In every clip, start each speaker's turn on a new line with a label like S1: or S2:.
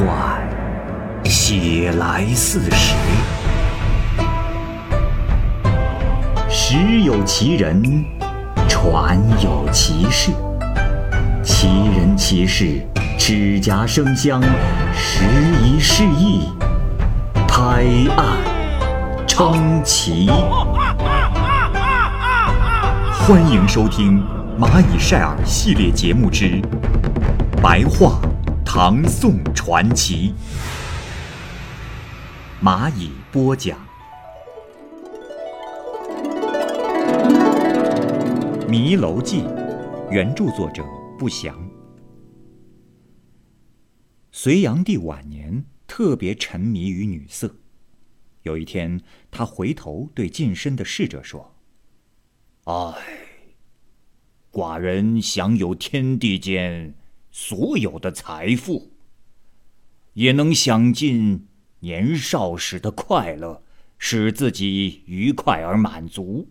S1: 幻，写来似实。时有其人，传有其事。其人其事，指甲生香，时移世易，拍案称奇。欢迎收听《蚂蚁晒尔》系列节目之《白话唐宋传奇》，蚂蚁播讲。《迷楼记》，原著作者不详。隋炀帝晚年特别沉迷于女色，有一天，他回头对近身的侍者说：“
S2: 唉，寡人享有天地间所有的财富，也能享尽年少时的快乐，使自己愉快而满足。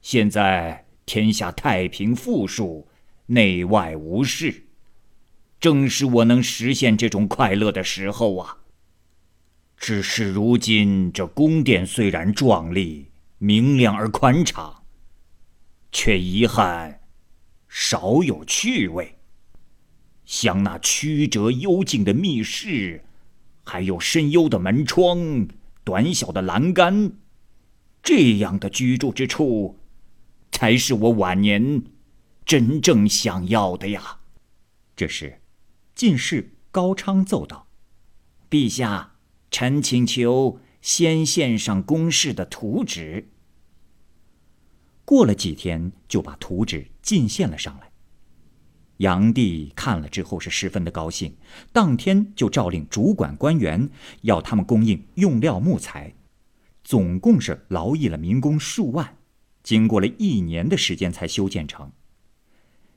S2: 现在天下太平富庶，内外无事，正是我能实现这种快乐的时候啊！只是如今这宫殿虽然壮丽、明亮而宽敞，却遗憾少有趣味。像那曲折幽静的密室，还有深幽的门窗、短小的栏杆，这样的居住之处，才是我晚年真正想要的呀！
S1: 这时，进士高昌奏道：“
S3: 陛下，臣请求先献上宫室的图纸。”
S1: 过了几天，就把图纸进献了上来。炀帝看了之后是十分的高兴，当天就诏令主管官员要他们供应用料木材，总共是劳役了民工数万，经过了一年的时间才修建成。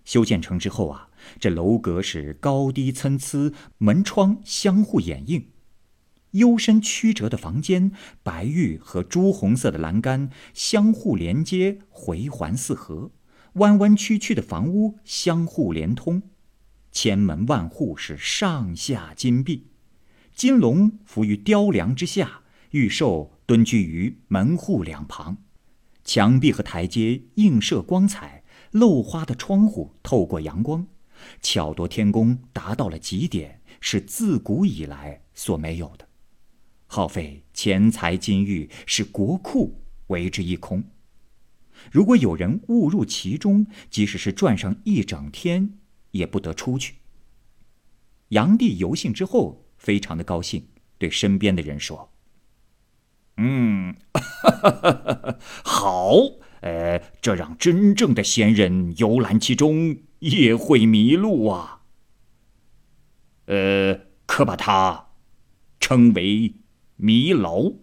S1: 修建成之后啊，这楼阁是高低参差，门窗相互掩映，幽深曲折的房间，白玉和朱红色的栏杆相互连接，回环四合。弯弯曲曲的房屋相互连通，千门万户是上下金碧，金龙伏于雕梁之下，玉兽蹲踞于门户两旁，墙壁和台阶映射光彩，漏花的窗户透过阳光，巧夺天工达到了极点，是自古以来所没有的，耗费钱财金玉，使国库为之一空。如果有人误入其中，即使是转上一整天，也不得出去。炀帝游幸之后，非常的高兴，对身边的人说：“
S2: 嗯，好，呃，这让真正的仙人游览其中也会迷路啊。呃，可把它称为迷楼。”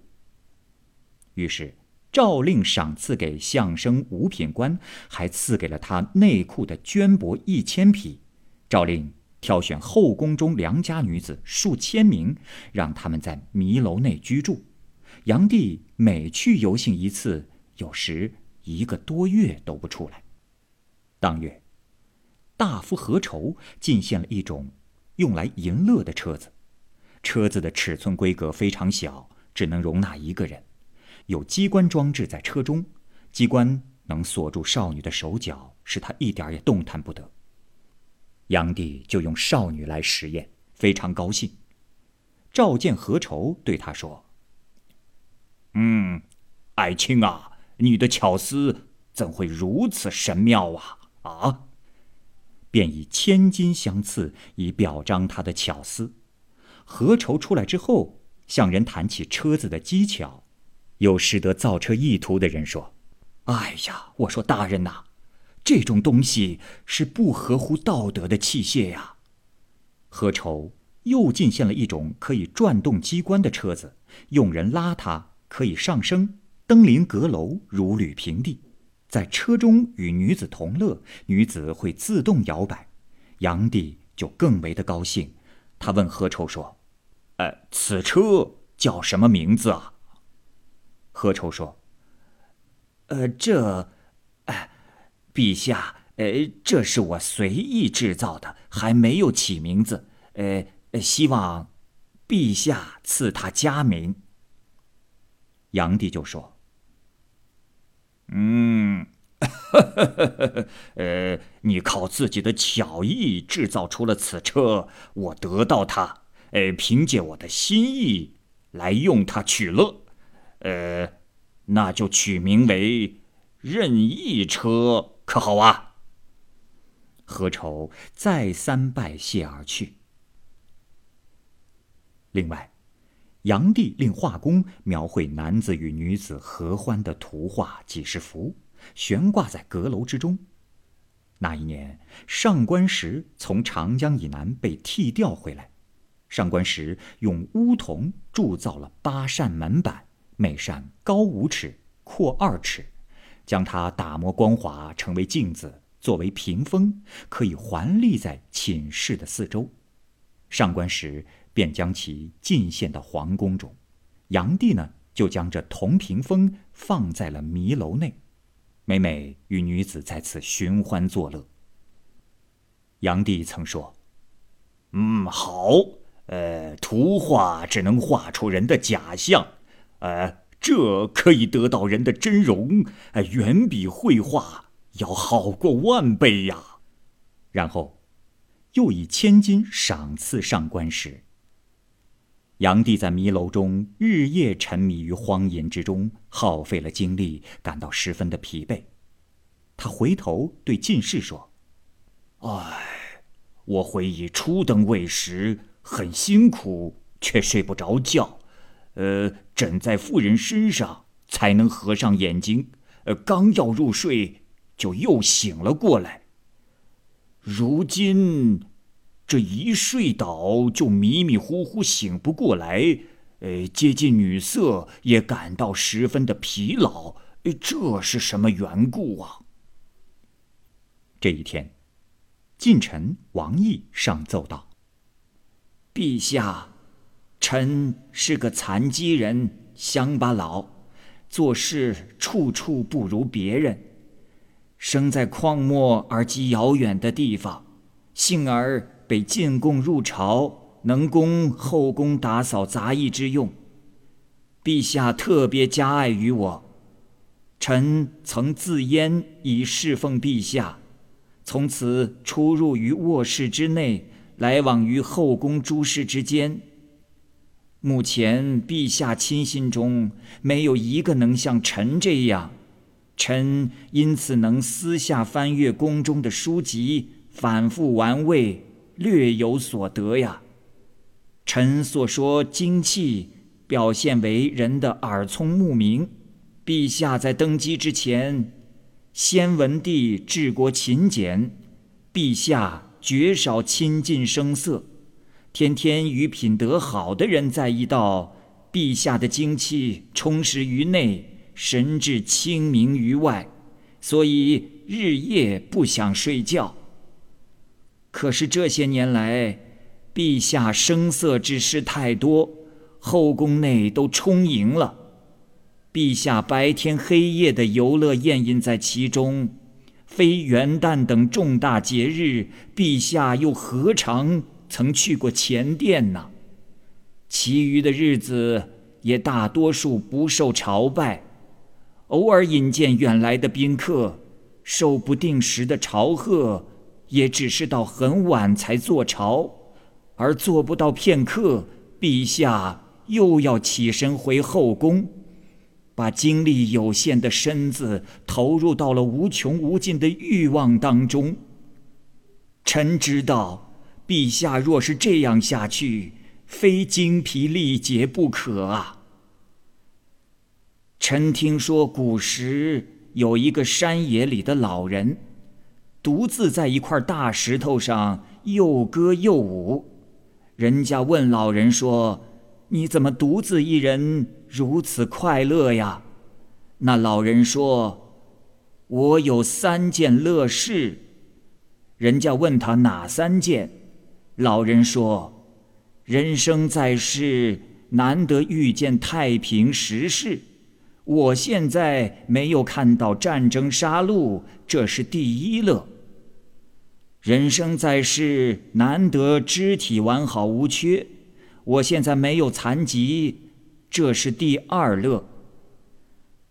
S1: 于是。诏令赏赐给相声五品官，还赐给了他内库的绢帛一千匹。诏令挑选后宫中良家女子数千名，让他们在迷楼内居住。炀帝每去游幸一次，有时一个多月都不出来。当月，大夫何愁进献了一种用来淫乐的车子，车子的尺寸规格非常小，只能容纳一个人。有机关装置在车中，机关能锁住少女的手脚，使她一点也动弹不得。炀帝就用少女来实验，非常高兴。召见何愁，对他说：“
S2: 嗯，爱卿啊，你的巧思怎会如此神妙啊？啊！”
S1: 便以千金相赐，以表彰他的巧思。何愁出来之后，向人谈起车子的机巧。有识得造车意图的人说：“哎呀，我说大人呐，这种东西是不合乎道德的器械呀。”何愁又进献了一种可以转动机关的车子，用人拉它可以上升，登临阁楼，如履平地，在车中与女子同乐，女子会自动摇摆。炀帝就更为的高兴，他问何愁说：“
S2: 呃，此车叫什么名字啊？”
S1: 何愁说：“
S3: 呃，这，哎，陛下，呃，这是我随意制造的，还没有起名字。呃，希望陛下赐他佳名。”
S1: 炀帝就说：“
S2: 嗯，呃，你靠自己的巧艺制造出了此车，我得到它，呃，凭借我的心意来用它取乐，呃，那就取名为任意车，可好啊？”
S1: 何愁再三拜谢而去。另外。炀帝令画工描绘男子与女子合欢的图画几十幅，悬挂在阁楼之中。那一年，上官石从长江以南被替调回来，上官石用乌铜铸造了八扇门板，每扇高五尺，阔二尺，将它打磨光滑，成为镜子，作为屏风，可以环立在寝室的四周。上官时。便将其进献到皇宫中，炀帝呢就将这铜屏风放在了迷楼内，每每与女子在此寻欢作乐。炀帝曾说：“
S2: 嗯，好，呃，图画只能画出人的假象，呃，这可以得到人的真容，呃，远比绘画要好过万倍呀。”
S1: 然后，又以千金赏赐上官时。炀帝在迷楼中日夜沉迷于荒淫之中，耗费了精力，感到十分的疲惫。他回头对进士说：“
S2: 唉，我回忆初登位时很辛苦，却睡不着觉。呃，枕在妇人身上才能合上眼睛。呃，刚要入睡，就又醒了过来。如今……”这一睡倒就迷迷糊糊醒不过来，呃，接近女色也感到十分的疲劳，这是什么缘故啊？
S1: 这一天，近臣王毅上奏道：“
S3: 陛下，臣是个残疾人，乡巴佬，做事处处不如别人，生在旷漠而极遥远的地方，幸而……”被进贡入朝，能供后宫打扫杂役之用。陛下特别加爱于我，臣曾自阉以侍奉陛下，从此出入于卧室之内，来往于后宫诸事之间。目前陛下亲信中没有一个能像臣这样，臣因此能私下翻阅宫中的书籍，反复玩味。略有所得呀。臣所说精气，表现为人的耳聪目明。陛下在登基之前，先文帝治国勤俭，陛下绝少亲近声色，天天与品德好的人在一道。陛下的精气充实于内，神志清明于外，所以日夜不想睡觉。可是这些年来，陛下声色之事太多，后宫内都充盈了。陛下白天黑夜的游乐宴饮在其中，非元旦等重大节日，陛下又何尝曾去过前殿呢？其余的日子也大多数不受朝拜，偶尔引见远来的宾客，受不定时的朝贺。也只是到很晚才坐朝，而做不到片刻，陛下又要起身回后宫，把精力有限的身子投入到了无穷无尽的欲望当中。臣知道，陛下若是这样下去，非精疲力竭不可啊。臣听说古时有一个山野里的老人。独自在一块大石头上又歌又舞，人家问老人说：“你怎么独自一人如此快乐呀？”那老人说：“我有三件乐事。”人家问他哪三件，老人说：“人生在世，难得遇见太平时事。我现在没有看到战争杀戮。”这是第一乐。人生在世，难得肢体完好无缺。我现在没有残疾，这是第二乐。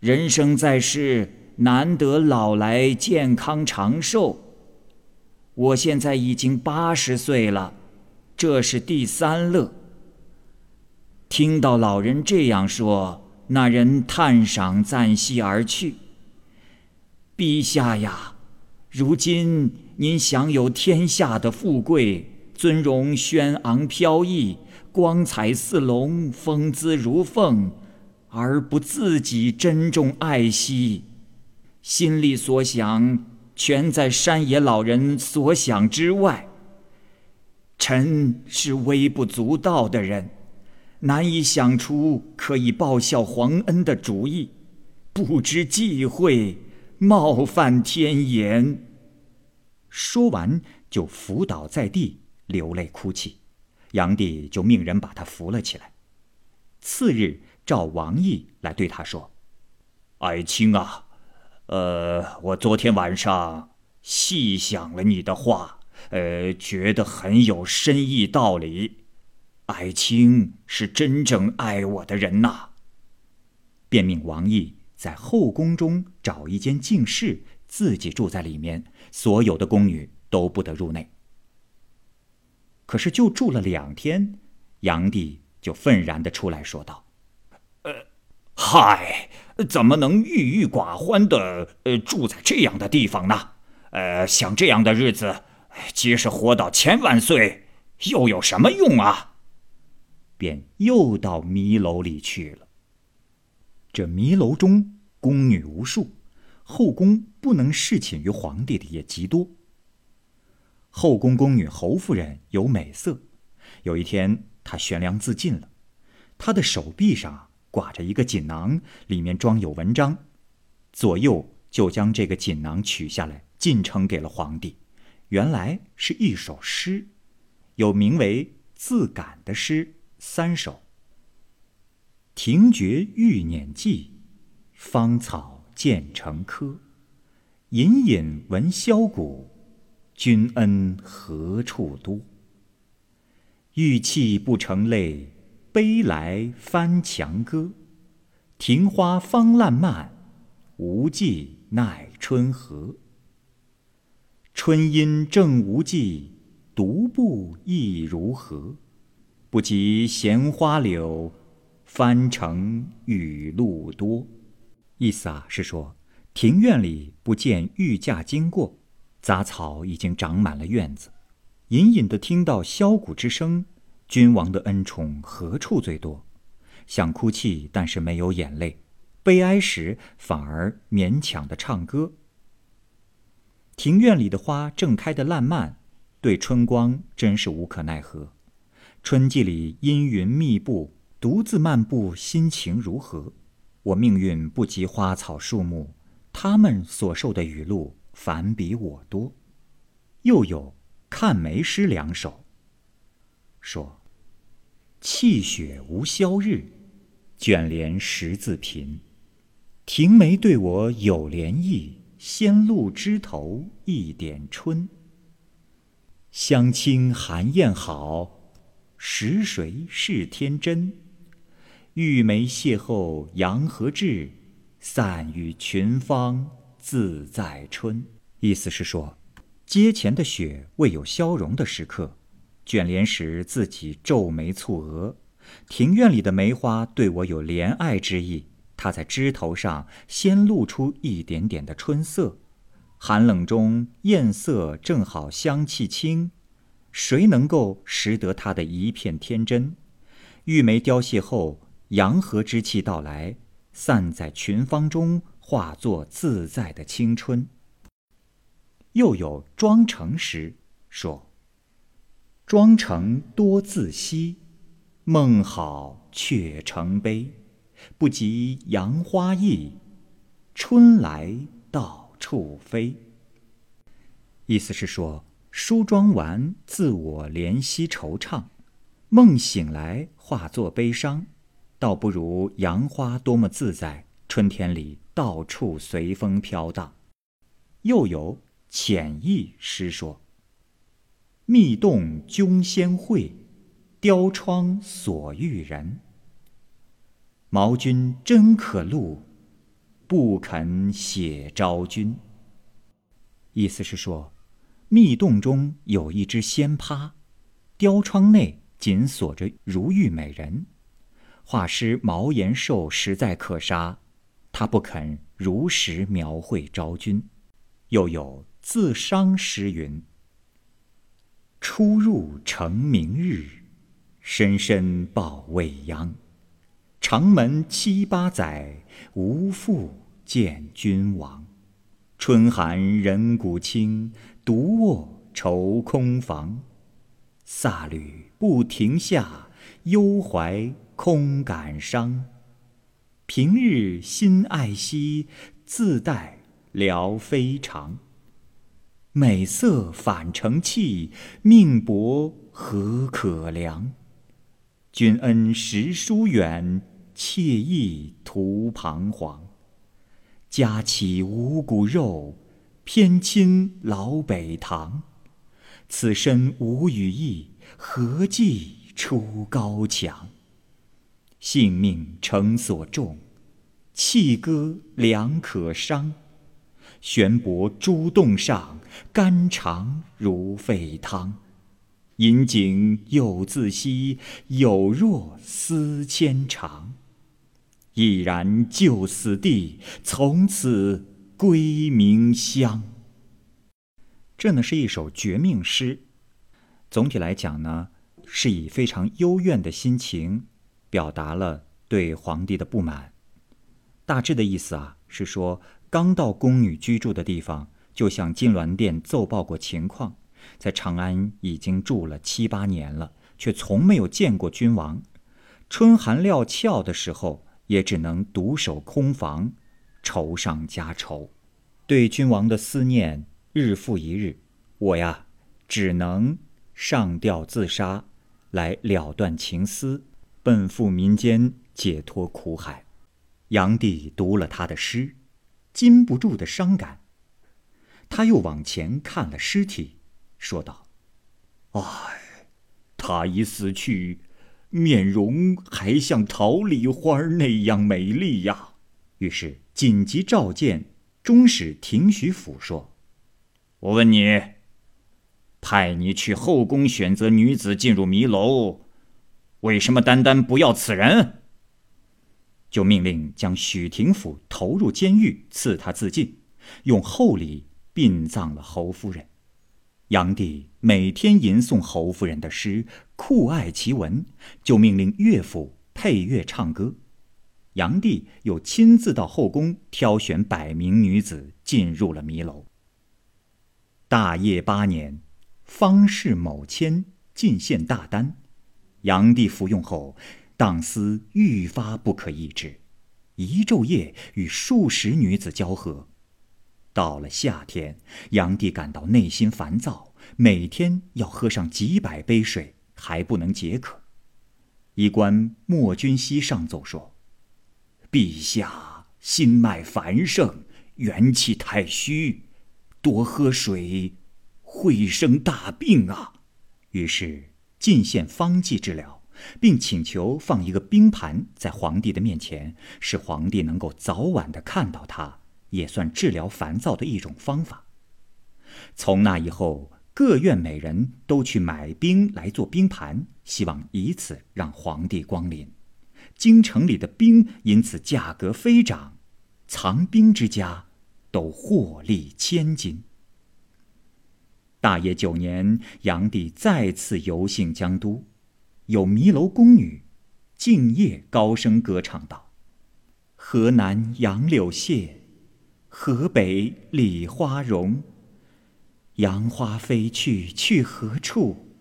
S3: 人生在世，难得老来健康长寿。我现在已经八十岁了，这是第三乐。听到老人这样说，那人叹赏赞息而去。陛下呀！如今您享有天下的富贵，尊荣轩昂飘逸，光彩似龙，风姿如凤，而不自己珍重爱惜，心里所想全在山野老人所想之外。臣是微不足道的人，难以想出可以报效皇恩的主意，不知忌讳，冒犯天颜。
S1: 说完，就伏倒在地，流泪哭泣。炀帝就命人把他扶了起来。次日，召王毅来对他说：“
S2: 爱卿啊，呃，我昨天晚上细想了你的话，呃，觉得很有深意道理。爱卿是真正爱我的人呐。”
S1: 便命王毅在后宫中找一间净室。自己住在里面，所有的宫女都不得入内。可是就住了两天，炀帝就愤然的出来说道：“，
S2: 嗨，怎么能郁郁寡欢的呃住在这样的地方呢？呃，像这样的日子，即使活到千万岁，又有什么用啊？”
S1: 便又到迷楼里去了。这迷楼中宫女无数。后宫不能侍寝于皇帝的也极多。后宫宫女侯夫人有美色，有一天她悬梁自尽了，她的手臂上挂着一个锦囊，里面装有文章，左右就将这个锦囊取下来进呈给了皇帝。原来是一首诗，有名为《自感》的诗三首：庭觉欲辇迹，芳草。渐成科，隐隐闻箫鼓，君恩何处多？玉器不成泪，悲来翻墙歌。庭花芳烂漫，无计奈春何？春阴正无际，独步亦如何？不及闲花柳，翻成雨露多。意思啊，是说庭院里不见御驾经过，杂草已经长满了院子，隐隐的听到箫鼓之声。君王的恩宠何处最多？想哭泣，但是没有眼泪；悲哀时，反而勉强的唱歌。庭院里的花正开得烂漫，对春光真是无可奈何。春季里阴云密布，独自漫步，心情如何？我命运不及花草树木，他们所受的雨露反比我多。又有看梅诗两首，说：“泣血无消日，卷帘十字频。庭梅对我有怜意，先露枝头一点春。相亲寒燕好，时谁是天真？”玉梅邂逅杨和志，散与群芳自在春。意思是说，阶前的雪未有消融的时刻，卷帘时自己皱眉蹙额。庭院里的梅花对我有怜爱之意，它在枝头上先露出一点点的春色。寒冷中艳色正好香气清，谁能够识得它的一片天真？玉梅凋谢后。阳和之气到来，散在群芳中，化作自在的青春。又有庄成时说：“妆成多自惜，梦好却成悲，不及杨花意，春来到处飞。”意思是说，梳妆完自我怜惜惆怅，梦醒来化作悲伤。倒不如杨花多么自在，春天里到处随风飘荡。又有浅意诗说：“密洞君先会，雕窗锁玉人。毛君真可录，不肯写昭君。意思是说，密洞中有一只仙葩，雕窗内紧锁着如玉美人。画师毛延寿实在可杀，他不肯如实描绘昭君。又有自伤诗云：“出入成明日，深深报未央。长门七八载，无复见君王。”春寒人骨清，独卧愁空房。飒履不停下，忧怀空感伤。平日心爱惜，自带聊非常。美色反成器，命薄何可量？君恩实疏远，妾意徒彷徨。家起五谷肉，偏亲老北堂。此身无羽翼，何计出高墙？性命诚所重，弃歌良可伤。悬泊诸洞上，肝肠如沸汤。饮井又自惜，有若思牵肠。毅然就死地，从此归冥乡。这呢是一首绝命诗，总体来讲呢，是以非常幽怨的心情，表达了对皇帝的不满。大致的意思啊，是说刚到宫女居住的地方，就向金銮殿奏报过情况，在长安已经住了七八年了，却从没有见过君王。春寒料峭的时候。也只能独守空房，愁上加愁，对君王的思念日复一日。我呀，只能上吊自杀，来了断情丝，奔赴民间，解脱苦海。炀帝读了他的诗，禁不住的伤感。他又往前看了尸体，说道：“唉，他已死去。”面容还像桃李花那样美丽呀！于是紧急召见中使廷许府，说：“
S2: 我问你，派你去后宫选择女子进入迷楼，为什么单单不要此人？”
S1: 就命令将许廷甫投入监狱，赐他自尽，用厚礼殡葬了侯夫人。炀帝每天吟诵侯夫人的诗，酷爱其文，就命令乐府配乐唱歌。炀帝又亲自到后宫挑选百名女子进入了迷楼。大业八年，方士某谦进献大丹，炀帝服用后，当思愈发不可抑制，一昼夜与数十女子交合。到了夏天，炀帝感到内心烦躁，每天要喝上几百杯水，还不能解渴。医官莫君熙上奏说：“陛下心脉繁盛，元气太虚，多喝水会生大病啊。”于是进献方剂治疗，并请求放一个冰盘在皇帝的面前，使皇帝能够早晚的看到他。也算治疗烦躁的一种方法。从那以后，各院美人都去买冰来做冰盘，希望以此让皇帝光临。京城里的冰因此价格飞涨，藏冰之家都获利千金。大业九年，炀帝再次游幸江都，有迷楼宫女敬业高声歌唱道：“河南杨柳谢。”河北李花荣，杨花飞去去何处？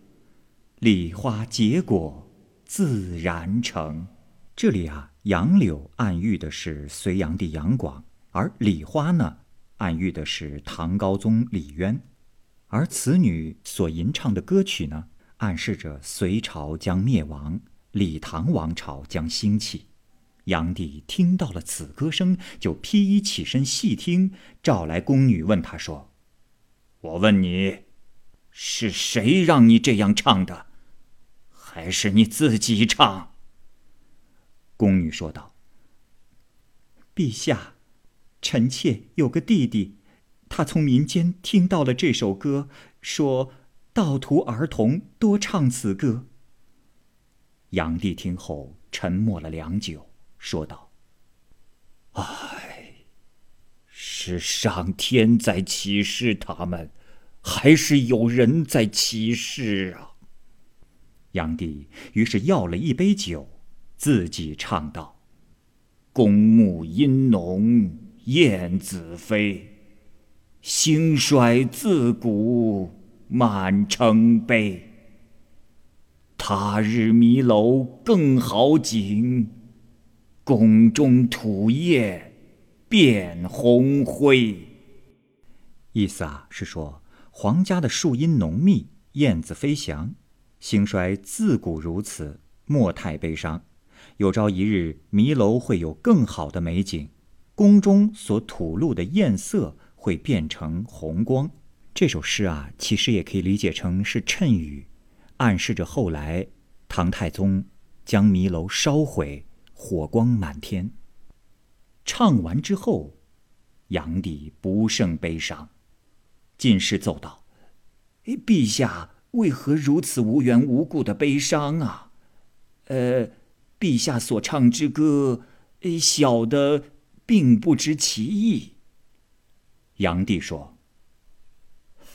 S1: 李花结果自然成。这里啊，杨柳暗喻的是隋炀帝杨广，而李花呢，暗喻的是唐高宗李渊。而此女所吟唱的歌曲呢，暗示着隋朝将灭亡，李唐王朝将兴起。炀帝听到了此歌声，就披衣起身细听，召来宫女问他说：“
S2: 我问你，是谁让你这样唱的？还是你自己唱？”
S1: 宫女说道：“
S3: 陛下，臣妾有个弟弟，他从民间听到了这首歌，说道徒儿童多唱此歌。”
S1: 炀帝听后沉默了良久，说道：“
S2: 唉，是上天在启示他们，还是有人在启示啊？”
S1: 炀帝于是要了一杯酒，自己唱道：“
S2: 公木阴浓燕子飞，兴衰自古满城悲。”他日迷楼更好景，宫中土叶变红灰。
S1: 意思啊是说，皇家的树荫浓密，燕子飞翔，兴衰自古如此，莫太悲伤。有朝一日，迷楼会有更好的美景，宫中所吐露的艳色会变成红光。这首诗啊，其实也可以理解成是谶语。暗示着后来，唐太宗将迷楼烧毁，火光满天。唱完之后，炀帝不胜悲伤，进士奏道：“
S3: 陛下为何如此无缘无故的悲伤啊？呃，陛下所唱之歌，小的并不知其意。”
S1: 炀帝说：“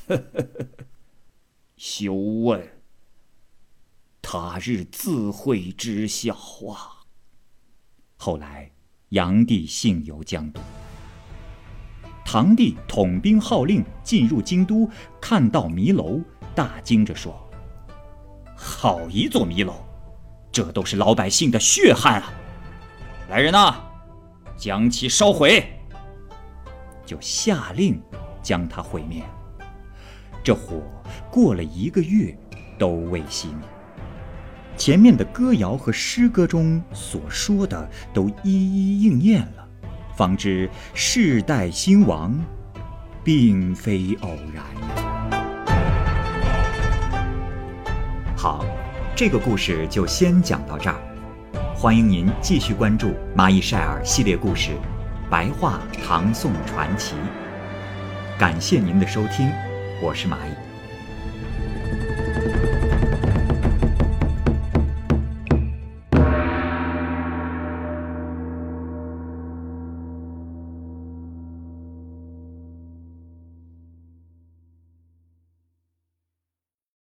S2: 呵呵呵，休问。”他日自会知晓啊！
S1: 后来，炀帝幸游江都。唐帝统兵号令进入京都，看到迷楼，大惊着说：“
S2: 好一座迷楼！这都是老百姓的血汗啊！来人呐，将其烧毁！”
S1: 就下令将它毁灭。这火过了一个月都未熄灭。前面的歌谣和诗歌中所说的都一一应验了，方知世代兴亡，并非偶然。好，这个故事就先讲到这儿，欢迎您继续关注《蚂蚁晒尔》系列故事《白话唐宋传奇》。感谢您的收听，我是蚂蚁。